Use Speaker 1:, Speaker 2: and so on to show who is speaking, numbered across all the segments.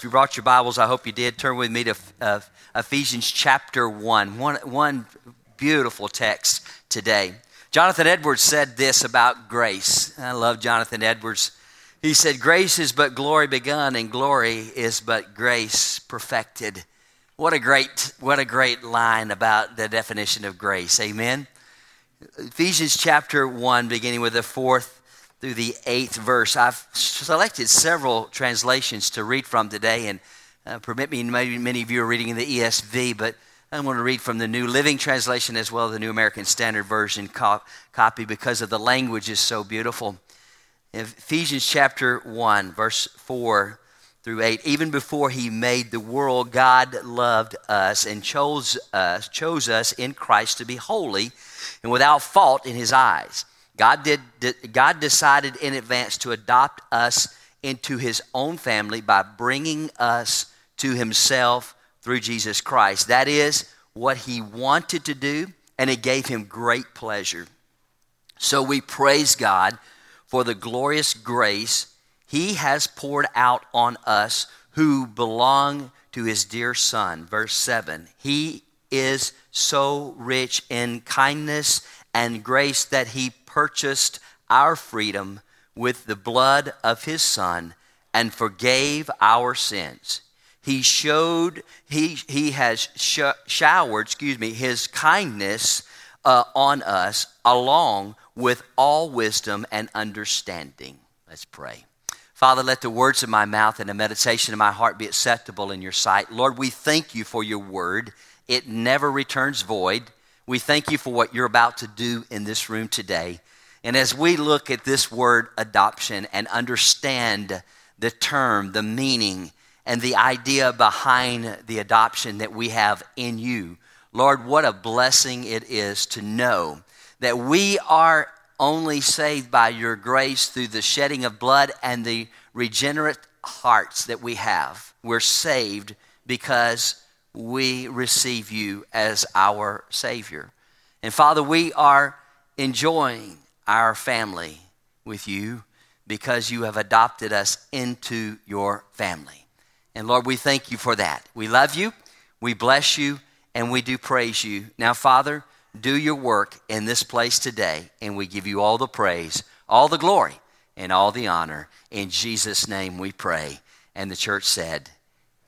Speaker 1: If you brought your Bibles, I hope you did. Turn with me to uh, Ephesians chapter 1. one. One beautiful text today. Jonathan Edwards said this about grace. I love Jonathan Edwards. He said, Grace is but glory begun, and glory is but grace perfected. What a great, what a great line about the definition of grace. Amen. Ephesians chapter 1, beginning with the fourth through the eighth verse. I've selected several translations to read from today, and uh, permit me, maybe many of you are reading in the ESV, but I'm going to read from the New Living Translation as well as the New American Standard Version co- copy because of the language is so beautiful. Ephesians chapter 1, verse 4 through 8. Even before he made the world, God loved us and chose us, chose us in Christ to be holy and without fault in his eyes. God, did, God decided in advance to adopt us into his own family by bringing us to himself through Jesus Christ. That is what he wanted to do, and it gave him great pleasure. So we praise God for the glorious grace he has poured out on us who belong to his dear Son. Verse 7 He is so rich in kindness and grace that he purchased our freedom with the blood of his son and forgave our sins. He showed, he, he has sh- showered, excuse me, his kindness uh, on us along with all wisdom and understanding. Let's pray. Father, let the words of my mouth and the meditation of my heart be acceptable in your sight. Lord, we thank you for your word. It never returns void. We thank you for what you're about to do in this room today. And as we look at this word adoption and understand the term, the meaning, and the idea behind the adoption that we have in you, Lord, what a blessing it is to know that we are only saved by your grace through the shedding of blood and the regenerate hearts that we have. We're saved because we receive you as our Savior. And Father, we are enjoying our family with you because you have adopted us into your family. And Lord, we thank you for that. We love you, we bless you, and we do praise you. Now, Father, do your work in this place today, and we give you all the praise, all the glory, and all the honor. In Jesus' name we pray. And the church said,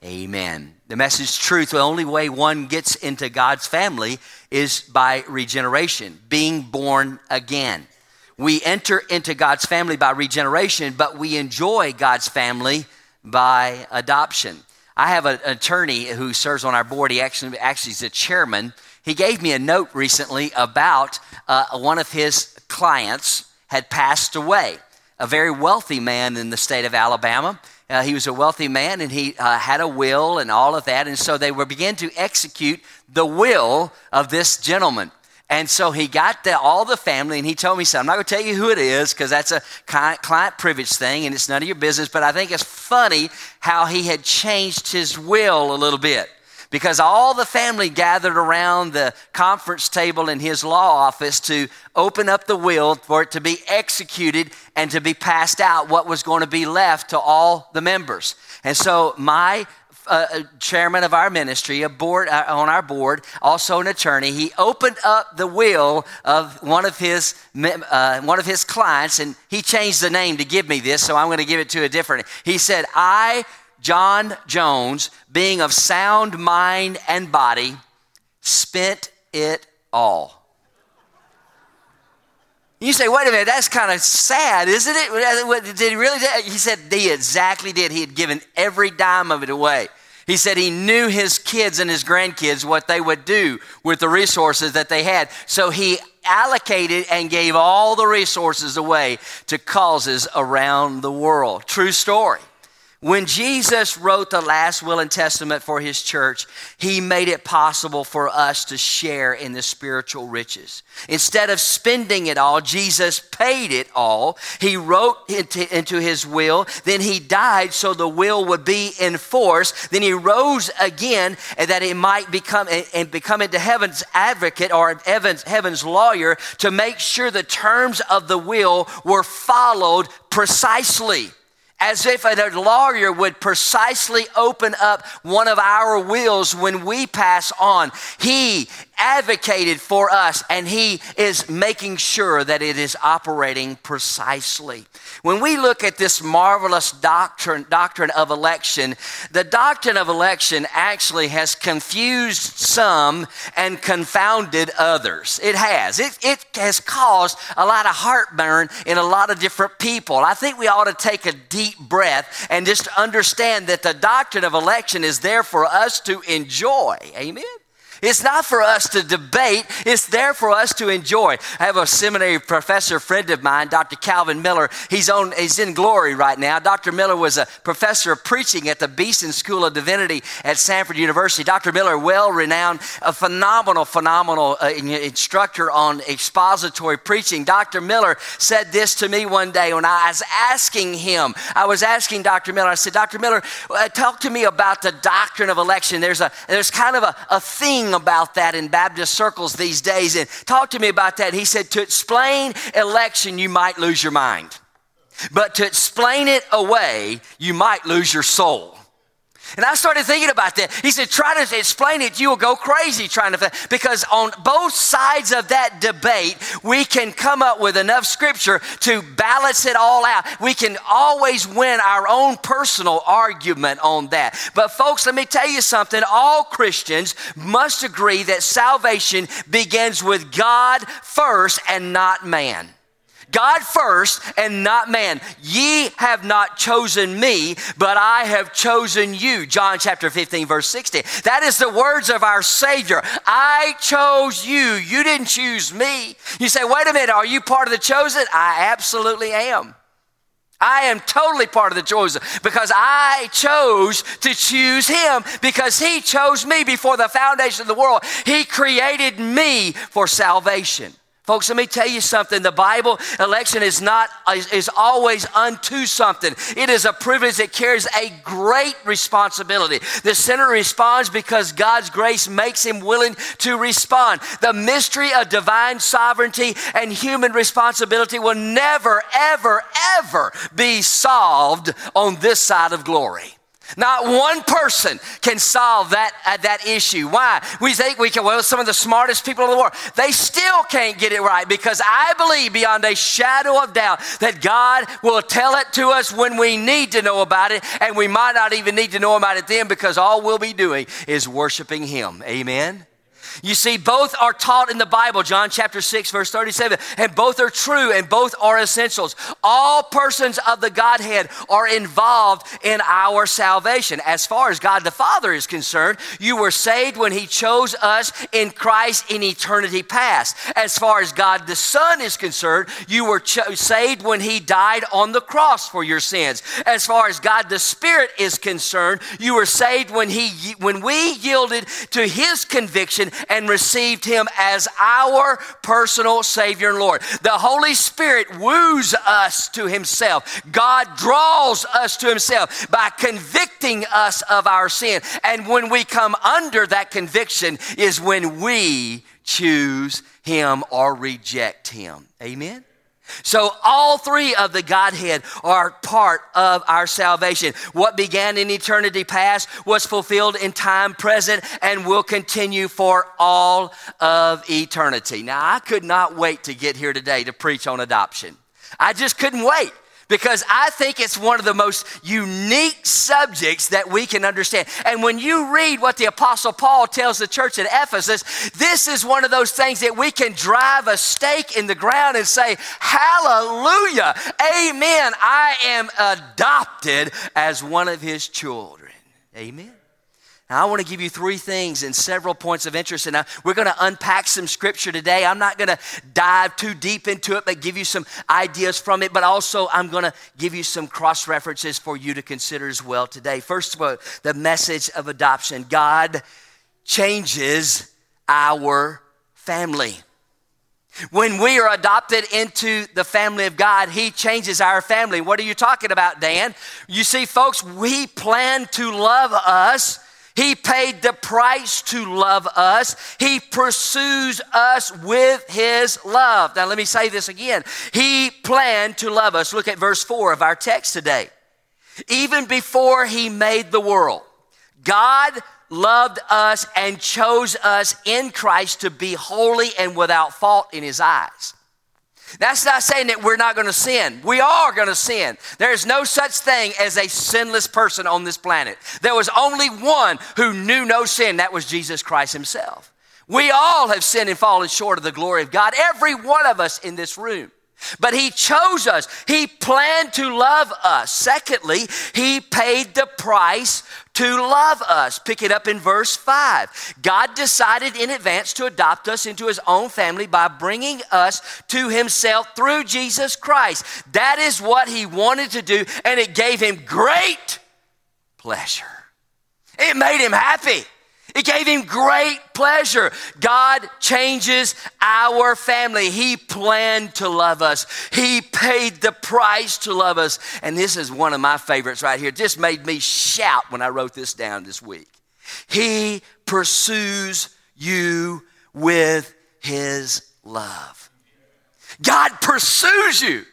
Speaker 1: Amen. The message truth, the only way one gets into God's family is by regeneration, being born again. We enter into God's family by regeneration, but we enjoy God's family by adoption. I have an attorney who serves on our board. He actually, actually is the chairman. He gave me a note recently about uh, one of his clients had passed away, a very wealthy man in the state of Alabama. Uh, he was a wealthy man and he uh, had a will and all of that. And so they were began to execute the will of this gentleman. And so he got the, all the family, and he told me, so I'm not going to tell you who it is because that's a client privilege thing and it's none of your business. But I think it's funny how he had changed his will a little bit because all the family gathered around the conference table in his law office to open up the will for it to be executed and to be passed out what was going to be left to all the members. And so my uh, uh chairman of our ministry, a board uh, on our board, also an attorney. He opened up the will of one of his uh, one of his clients, and he changed the name to give me this. So I'm going to give it to a different. He said, "I John Jones, being of sound mind and body, spent it all. You say, wait a minute, that's kind of sad, isn't it? Did he really? He said he exactly did. He had given every dime of it away. He said he knew his kids and his grandkids what they would do with the resources that they had. So he allocated and gave all the resources away to causes around the world. True story. When Jesus wrote the last will and testament for his church, he made it possible for us to share in the spiritual riches. Instead of spending it all, Jesus paid it all. He wrote into, into his will, then he died so the will would be in force. Then he rose again and that he might become and become into heaven's advocate or heaven's, heaven's lawyer to make sure the terms of the will were followed precisely as if a lawyer would precisely open up one of our wills when we pass on. He advocated for us and he is making sure that it is operating precisely. When we look at this marvelous doctrine, doctrine of election, the doctrine of election actually has confused some and confounded others. It has. It, it has caused a lot of heartburn in a lot of different people. I think we ought to take a deep breath and just understand that the doctrine of election is there for us to enjoy. Amen. It's not for us to debate, it's there for us to enjoy. I have a seminary professor friend of mine, Dr. Calvin Miller. He's, on, he's in glory right now. Dr. Miller was a professor of preaching at the Beeson School of Divinity at Samford University. Dr. Miller, well renowned, a phenomenal, phenomenal uh, instructor on expository preaching. Dr. Miller said this to me one day when I was asking him, I was asking Dr. Miller, I said, Dr. Miller, uh, talk to me about the doctrine of election. There's, a, there's kind of a, a thing about that in Baptist circles these days and talked to me about that. He said, To explain election, you might lose your mind. But to explain it away, you might lose your soul. And I started thinking about that. He said, try to explain it. You will go crazy trying to, because on both sides of that debate, we can come up with enough scripture to balance it all out. We can always win our own personal argument on that. But folks, let me tell you something. All Christians must agree that salvation begins with God first and not man. God first and not man. Ye have not chosen me, but I have chosen you. John chapter 15, verse 60. That is the words of our Savior. I chose you. You didn't choose me. You say, wait a minute, are you part of the chosen? I absolutely am. I am totally part of the chosen because I chose to choose him because he chose me before the foundation of the world. He created me for salvation. Folks, let me tell you something. The Bible election is not is always unto something. It is a privilege that carries a great responsibility. The sinner responds because God's grace makes him willing to respond. The mystery of divine sovereignty and human responsibility will never, ever, ever be solved on this side of glory. Not one person can solve that, uh, that issue. Why? We think we can, well, some of the smartest people in the world, they still can't get it right because I believe beyond a shadow of doubt that God will tell it to us when we need to know about it, and we might not even need to know about it then because all we'll be doing is worshiping Him. Amen? You see, both are taught in the Bible, John chapter 6, verse 37, and both are true and both are essentials. All persons of the Godhead are involved in our salvation. As far as God the Father is concerned, you were saved when He chose us in Christ in eternity past. As far as God the Son is concerned, you were cho- saved when He died on the cross for your sins. As far as God the Spirit is concerned, you were saved when He when we yielded to His conviction and received him as our personal Savior and Lord. The Holy Spirit woos us to himself. God draws us to himself by convicting us of our sin. And when we come under that conviction is when we choose him or reject him. Amen? So, all three of the Godhead are part of our salvation. What began in eternity past was fulfilled in time present and will continue for all of eternity. Now, I could not wait to get here today to preach on adoption. I just couldn't wait because I think it's one of the most unique subjects that we can understand. And when you read what the Apostle Paul tells the church at Ephesus, this is one of those things that we can drive a stake in the ground and say, Hallelujah, Amen. I am adopted as one of his children. Amen. Now, I want to give you three things and several points of interest. And we're going to unpack some scripture today. I'm not going to dive too deep into it, but give you some ideas from it. But also, I'm going to give you some cross references for you to consider as well today. First of all, the message of adoption God changes our family. When we are adopted into the family of God, He changes our family. What are you talking about, Dan? You see, folks, we plan to love us he paid the price to love us. He pursues us with His love. Now, let me say this again. He planned to love us. Look at verse 4 of our text today. Even before he made the world, God loved us and chose us in Christ to be holy and without fault in his eyes. That's not saying that we're not going to sin. We are going to sin. There is no such thing as a sinless person on this planet. There was only one who knew no sin. That was Jesus Christ himself. We all have sinned and fallen short of the glory of God, every one of us in this room. But he chose us. He planned to love us. Secondly, he paid the price to love us. Pick it up in verse 5. God decided in advance to adopt us into his own family by bringing us to himself through Jesus Christ. That is what he wanted to do, and it gave him great pleasure. It made him happy. It gave him great pleasure. God changes our family. He planned to love us. He paid the price to love us. And this is one of my favorites right here. Just made me shout when I wrote this down this week. He pursues you with his love. God pursues you.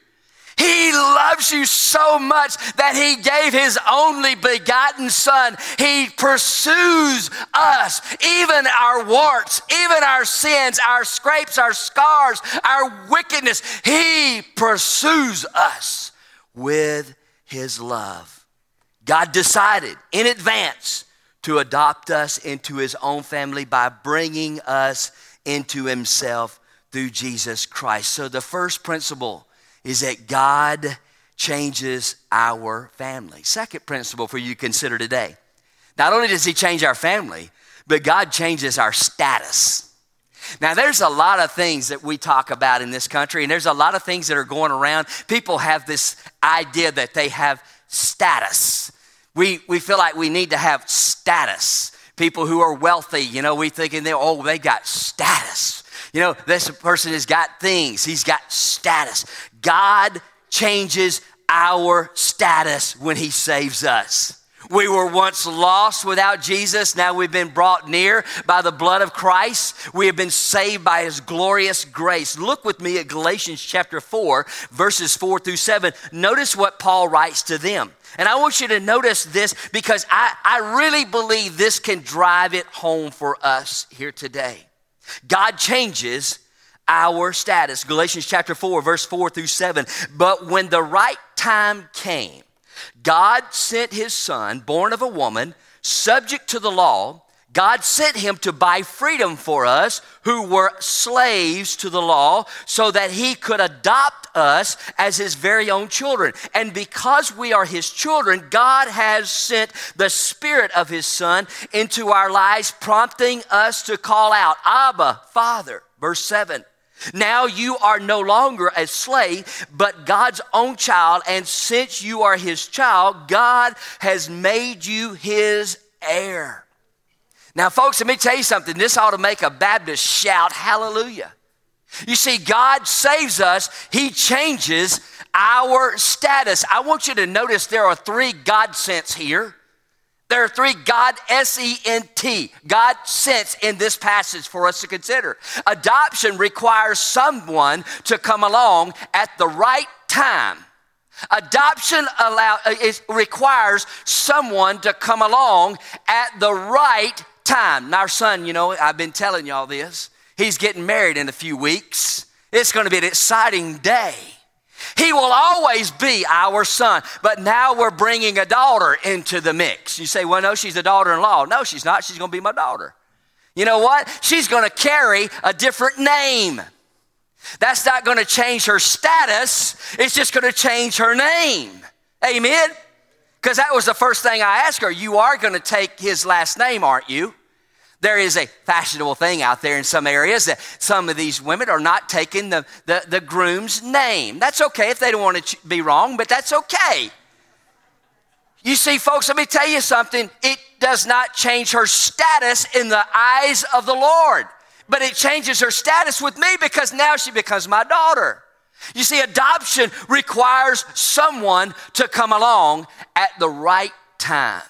Speaker 1: He loves you so much that He gave His only begotten Son. He pursues us, even our warts, even our sins, our scrapes, our scars, our wickedness. He pursues us with His love. God decided in advance to adopt us into His own family by bringing us into Himself through Jesus Christ. So, the first principle is that God changes our family. Second principle for you to consider today. Not only does He change our family, but God changes our status. Now, there's a lot of things that we talk about in this country, and there's a lot of things that are going around. People have this idea that they have status. We, we feel like we need to have status. People who are wealthy, you know, we thinking they oh, they got status. You know, this person has got things, he's got status. God changes our status when he saves us. We were once lost without Jesus. Now we've been brought near by the blood of Christ. We have been saved by his glorious grace. Look with me at Galatians chapter 4, verses 4 through 7. Notice what Paul writes to them. And I want you to notice this because I, I really believe this can drive it home for us here today. God changes our status. Galatians chapter 4, verse 4 through 7. But when the right time came, God sent his son, born of a woman, subject to the law. God sent him to buy freedom for us who were slaves to the law so that he could adopt us as his very own children. And because we are his children, God has sent the spirit of his son into our lives, prompting us to call out, Abba, Father. Verse 7. Now you are no longer a slave, but God's own child. And since you are his child, God has made you his heir. Now, folks, let me tell you something. This ought to make a Baptist shout, Hallelujah. You see, God saves us, He changes our status. I want you to notice there are three God sense here. There are three God, S E N T, God sense in this passage for us to consider. Adoption requires someone to come along at the right time. Adoption allow, uh, requires someone to come along at the right time. Our son, you know, I've been telling y'all this. He's getting married in a few weeks. It's going to be an exciting day. He will always be our son. But now we're bringing a daughter into the mix. You say, well, no, she's a daughter in law. No, she's not. She's going to be my daughter. You know what? She's going to carry a different name. That's not going to change her status, it's just going to change her name. Amen? Because that was the first thing I asked her. You are going to take his last name, aren't you? There is a fashionable thing out there in some areas that some of these women are not taking the, the, the groom's name. That's okay if they don't want to be wrong, but that's okay. You see, folks, let me tell you something. It does not change her status in the eyes of the Lord, but it changes her status with me because now she becomes my daughter. You see, adoption requires someone to come along at the right time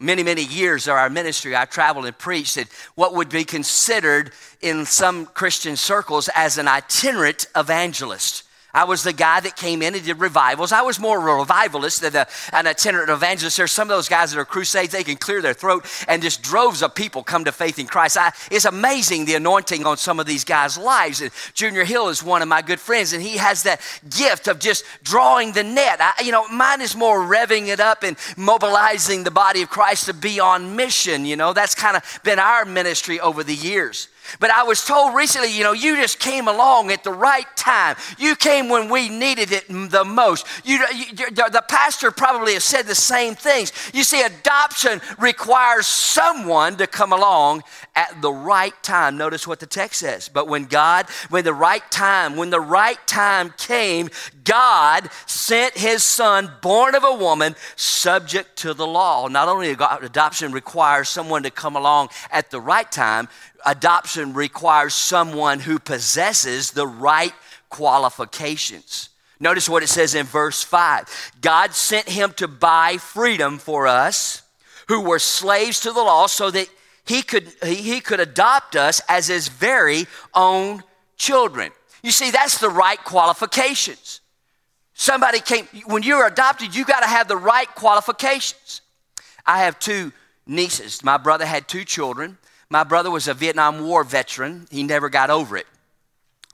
Speaker 1: many, many years of our ministry, I traveled and preached at what would be considered in some Christian circles as an itinerant evangelist. I was the guy that came in and did revivals. I was more a revivalist than a, an itinerant evangelist. There's some of those guys that are crusades, they can clear their throat and just droves of people come to faith in Christ. I, it's amazing the anointing on some of these guys' lives. And Junior Hill is one of my good friends, and he has that gift of just drawing the net. I, you know, mine is more revving it up and mobilizing the body of Christ to be on mission. You know, that's kind of been our ministry over the years. But I was told recently, you know, you just came along at the right time. You came when we needed it the most. You, you, the pastor probably has said the same things. You see, adoption requires someone to come along at the right time. Notice what the text says. But when God, when the right time, when the right time came, God sent his son, born of a woman, subject to the law. Not only adoption requires someone to come along at the right time, adoption requires someone who possesses the right qualifications. Notice what it says in verse 5 God sent him to buy freedom for us who were slaves to the law so that he could, he, he could adopt us as his very own children. You see, that's the right qualifications. Somebody came, when you're adopted, you got to have the right qualifications. I have two nieces. My brother had two children. My brother was a Vietnam War veteran. He never got over it.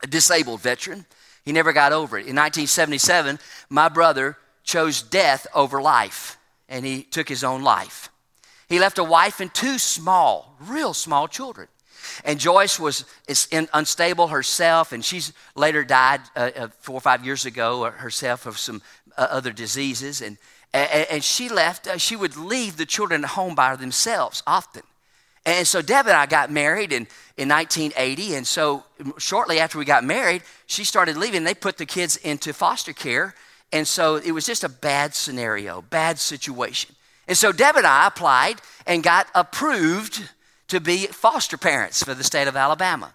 Speaker 1: A disabled veteran. He never got over it. In 1977, my brother chose death over life, and he took his own life. He left a wife and two small, real small children. And Joyce was unstable herself, and she's later died uh, uh, four or five years ago uh, herself of some uh, other diseases. And, and she left, uh, she would leave the children at home by themselves often. And so Deb and I got married in, in 1980. And so shortly after we got married, she started leaving. They put the kids into foster care. And so it was just a bad scenario, bad situation. And so Deb and I applied and got approved to be foster parents for the state of Alabama.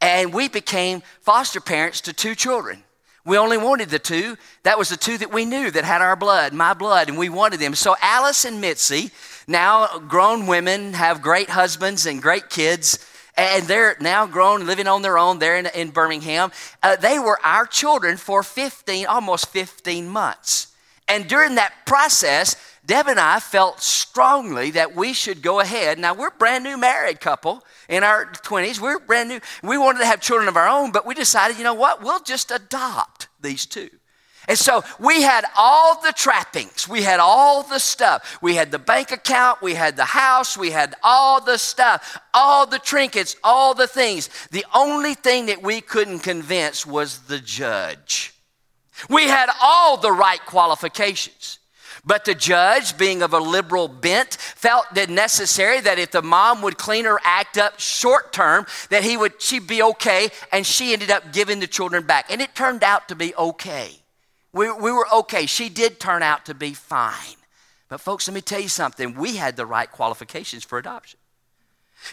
Speaker 1: And we became foster parents to two children. We only wanted the two. That was the two that we knew that had our blood, my blood, and we wanted them. So Alice and Mitzi now, grown women have great husbands and great kids, and they're now grown, living on their own there in, in Birmingham. Uh, they were our children for 15, almost 15 months. And during that process, Deb and I felt strongly that we should go ahead. Now, we're a brand new married couple in our 20s. We're brand new. We wanted to have children of our own, but we decided, you know what? We'll just adopt these two. And so we had all the trappings. We had all the stuff. We had the bank account. We had the house. We had all the stuff, all the trinkets, all the things. The only thing that we couldn't convince was the judge. We had all the right qualifications. But the judge, being of a liberal bent, felt it necessary that if the mom would clean her act up short term, that he would she'd be okay, and she ended up giving the children back. And it turned out to be okay. We, we were okay. She did turn out to be fine. But, folks, let me tell you something. We had the right qualifications for adoption.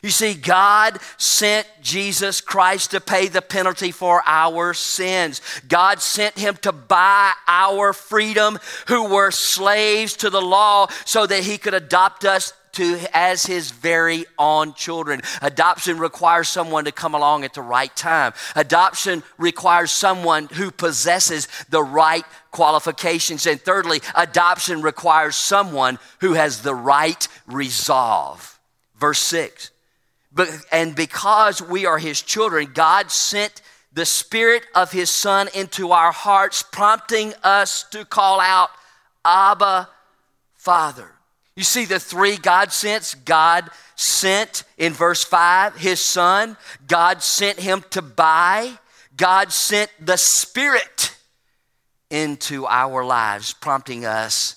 Speaker 1: You see, God sent Jesus Christ to pay the penalty for our sins. God sent him to buy our freedom, who were slaves to the law, so that he could adopt us to as his very own children. Adoption requires someone to come along at the right time. Adoption requires someone who possesses the right qualifications. And thirdly, adoption requires someone who has the right resolve. Verse 6. And because we are his children, God sent the spirit of his son into our hearts, prompting us to call out, Abba, Father. You see the three God sent. God sent in verse 5 his son. God sent him to buy. God sent the Spirit into our lives, prompting us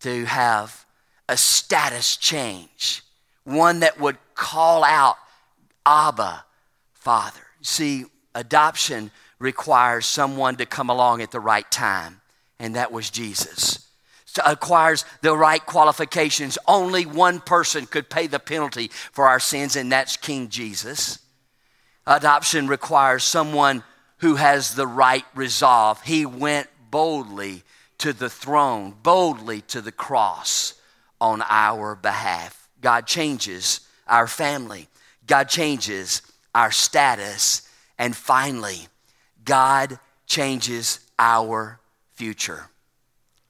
Speaker 1: to have a status change, one that would call out, Abba, Father. See, adoption requires someone to come along at the right time, and that was Jesus acquires the right qualifications. Only one person could pay the penalty for our sins, and that's King Jesus. Adoption requires someone who has the right resolve. He went boldly to the throne, boldly to the cross on our behalf. God changes our family, God changes our status, and finally, God changes our future.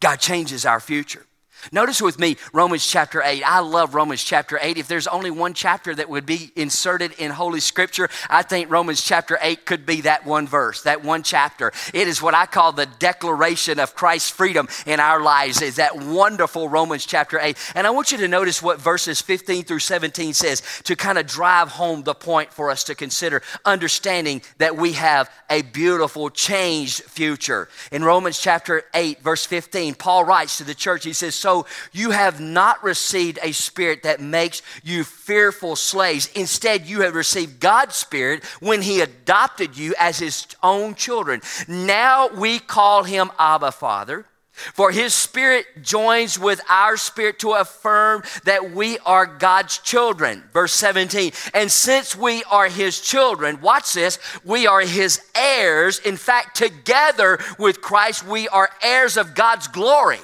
Speaker 1: God changes our future. Notice with me Romans chapter 8. I love Romans chapter 8. If there's only one chapter that would be inserted in Holy Scripture, I think Romans chapter 8 could be that one verse, that one chapter. It is what I call the declaration of Christ's freedom in our lives, is that wonderful Romans chapter 8. And I want you to notice what verses 15 through 17 says to kind of drive home the point for us to consider, understanding that we have a beautiful, changed future. In Romans chapter 8, verse 15, Paul writes to the church, he says, So you have not received a spirit that makes you fearful slaves. Instead, you have received God's spirit when He adopted you as His own children. Now we call Him Abba Father. For his spirit joins with our spirit to affirm that we are God's children. Verse 17. And since we are his children, watch this, we are his heirs. In fact, together with Christ, we are heirs of God's glory.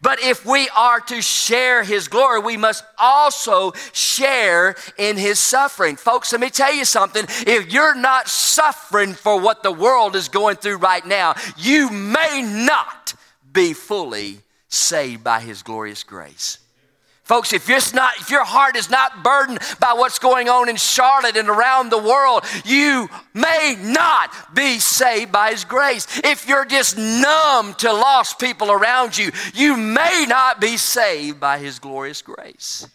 Speaker 1: But if we are to share his glory, we must also share in his suffering. Folks, let me tell you something. If you're not suffering for what the world is going through right now, you may not be fully saved by his glorious grace. Folks, if, not, if your heart is not burdened by what's going on in Charlotte and around the world, you may not be saved by His grace. If you're just numb to lost people around you, you may not be saved by His glorious grace.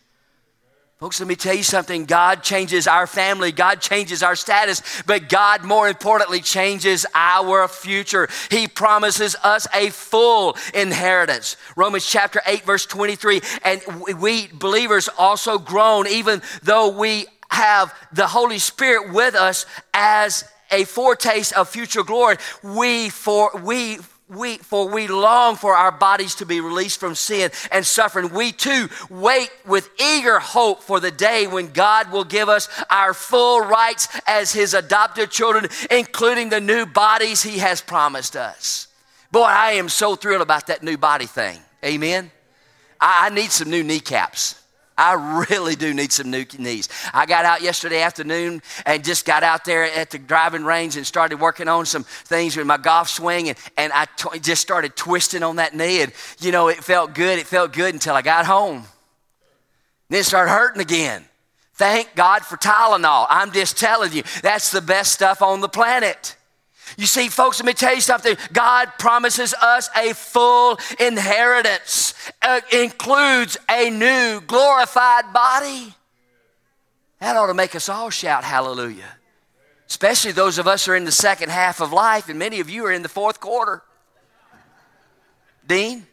Speaker 1: Folks, let me tell you something. God changes our family, God changes our status, but God, more importantly, changes our future. He promises us a full inheritance. Romans chapter 8, verse 23. And we believers also groan, even though we have the Holy Spirit with us as a foretaste of future glory. We for we we, for we long for our bodies to be released from sin and suffering. We too wait with eager hope for the day when God will give us our full rights as His adopted children, including the new bodies He has promised us. Boy, I am so thrilled about that new body thing. Amen. I, I need some new kneecaps. I really do need some new knees. I got out yesterday afternoon and just got out there at the driving range and started working on some things with my golf swing, and, and I t- just started twisting on that knee. And, you know, it felt good. It felt good until I got home. Then it started hurting again. Thank God for Tylenol. I'm just telling you, that's the best stuff on the planet. You see, folks, let me tell you something. God promises us a full inheritance, uh, includes a new glorified body. That ought to make us all shout hallelujah. Especially those of us who are in the second half of life, and many of you are in the fourth quarter. Dean?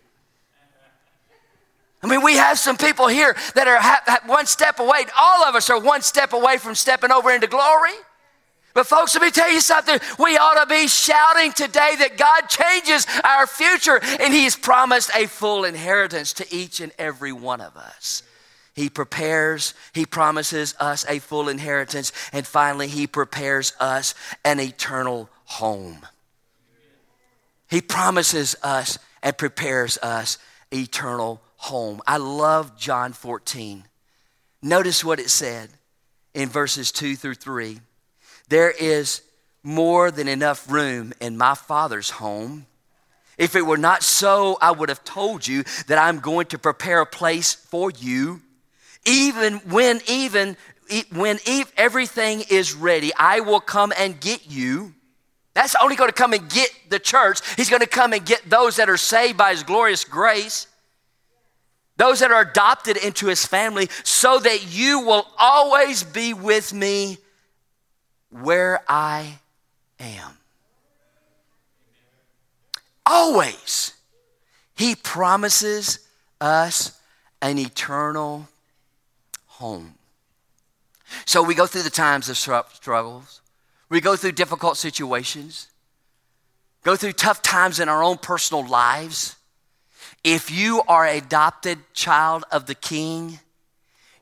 Speaker 1: I mean, we have some people here that are ha- one step away. All of us are one step away from stepping over into glory. But, folks, let me tell you something. We ought to be shouting today that God changes our future and He's promised a full inheritance to each and every one of us. He prepares, He promises us a full inheritance, and finally, He prepares us an eternal home. He promises us and prepares us eternal home. I love John 14. Notice what it said in verses 2 through 3. There is more than enough room in my Father's home. If it were not so, I would have told you that I'm going to prepare a place for you. Even when even when everything is ready, I will come and get you. That's only going to come and get the church. He's going to come and get those that are saved by his glorious grace. Those that are adopted into his family so that you will always be with me where I am. Always, He promises us an eternal home. So we go through the times of struggles, we go through difficult situations, go through tough times in our own personal lives. If you are adopted child of the King,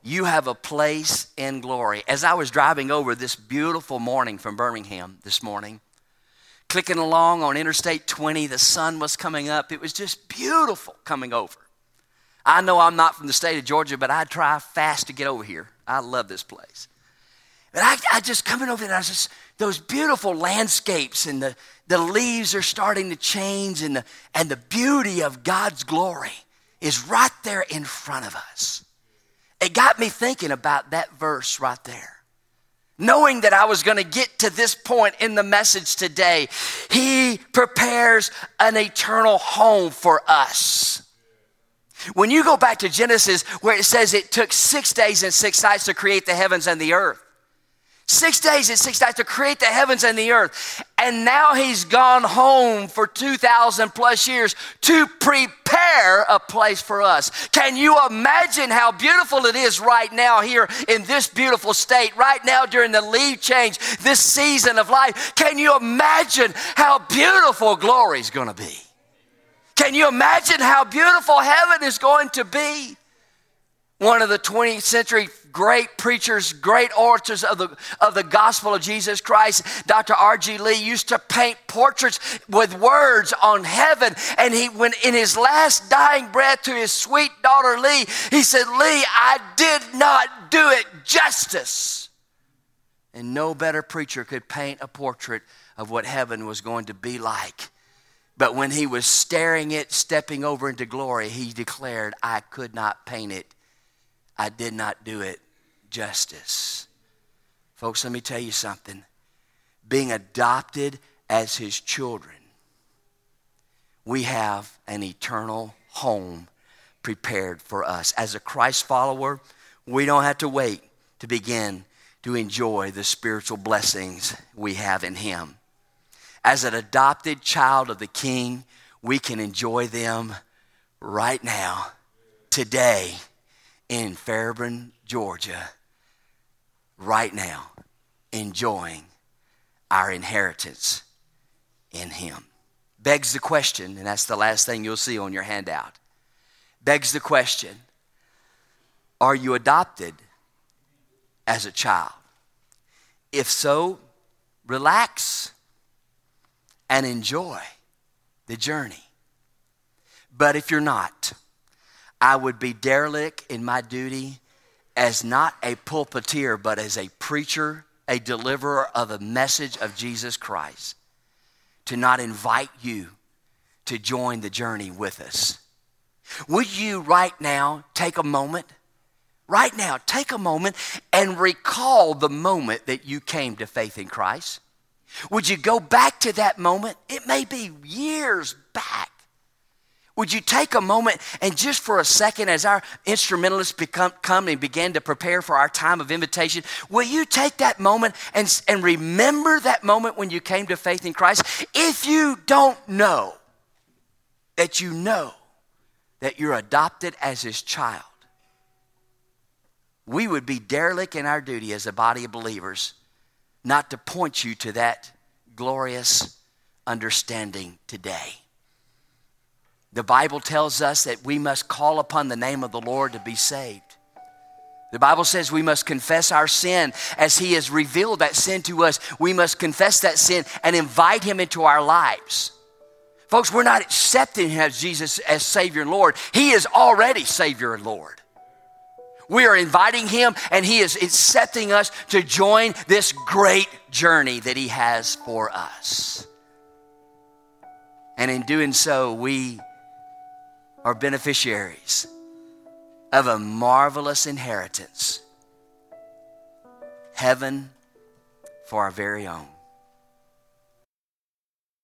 Speaker 1: you have a place in glory. As I was driving over this beautiful morning from Birmingham this morning, clicking along on Interstate 20, the sun was coming up. It was just beautiful coming over. I know I'm not from the state of Georgia, but I try fast to get over here. I love this place. And I, I just coming over there, I just, those beautiful landscapes and the, the leaves are starting to change and the, and the beauty of God's glory is right there in front of us. It got me thinking about that verse right there. Knowing that I was going to get to this point in the message today, He prepares an eternal home for us. When you go back to Genesis, where it says it took six days and six nights to create the heavens and the earth, Six days and six nights to create the heavens and the earth. And now he's gone home for 2,000 plus years to prepare a place for us. Can you imagine how beautiful it is right now here in this beautiful state, right now during the leaf change, this season of life? Can you imagine how beautiful glory is going to be? Can you imagine how beautiful heaven is going to be? One of the 20th century great preachers, great orators of the, of the gospel of Jesus Christ, Dr. R.G. Lee used to paint portraits with words on heaven. And he, when in his last dying breath to his sweet daughter Lee, he said, Lee, I did not do it justice. And no better preacher could paint a portrait of what heaven was going to be like. But when he was staring it, stepping over into glory, he declared, I could not paint it I did not do it justice. Folks, let me tell you something. Being adopted as his children, we have an eternal home prepared for us. As a Christ follower, we don't have to wait to begin to enjoy the spiritual blessings we have in him. As an adopted child of the King, we can enjoy them right now, today in Fairburn, Georgia, right now, enjoying our inheritance in Him. Begs the question, and that's the last thing you'll see on your handout. Begs the question Are you adopted as a child? If so, relax and enjoy the journey. But if you're not, I would be derelict in my duty as not a pulpiteer, but as a preacher, a deliverer of a message of Jesus Christ, to not invite you to join the journey with us. Would you right now take a moment? Right now, take a moment and recall the moment that you came to faith in Christ. Would you go back to that moment? It may be years back. Would you take a moment and just for a second, as our instrumentalists become, come and begin to prepare for our time of invitation, will you take that moment and, and remember that moment when you came to faith in Christ? If you don't know that you know that you're adopted as his child, we would be derelict in our duty as a body of believers not to point you to that glorious understanding today. The Bible tells us that we must call upon the name of the Lord to be saved. The Bible says we must confess our sin as He has revealed that sin to us. We must confess that sin and invite Him into our lives. Folks, we're not accepting Him as Jesus as Savior and Lord. He is already Savior and Lord. We are inviting Him and He is accepting us to join this great journey that He has for us. And in doing so, we are beneficiaries of a marvelous inheritance heaven for our very own.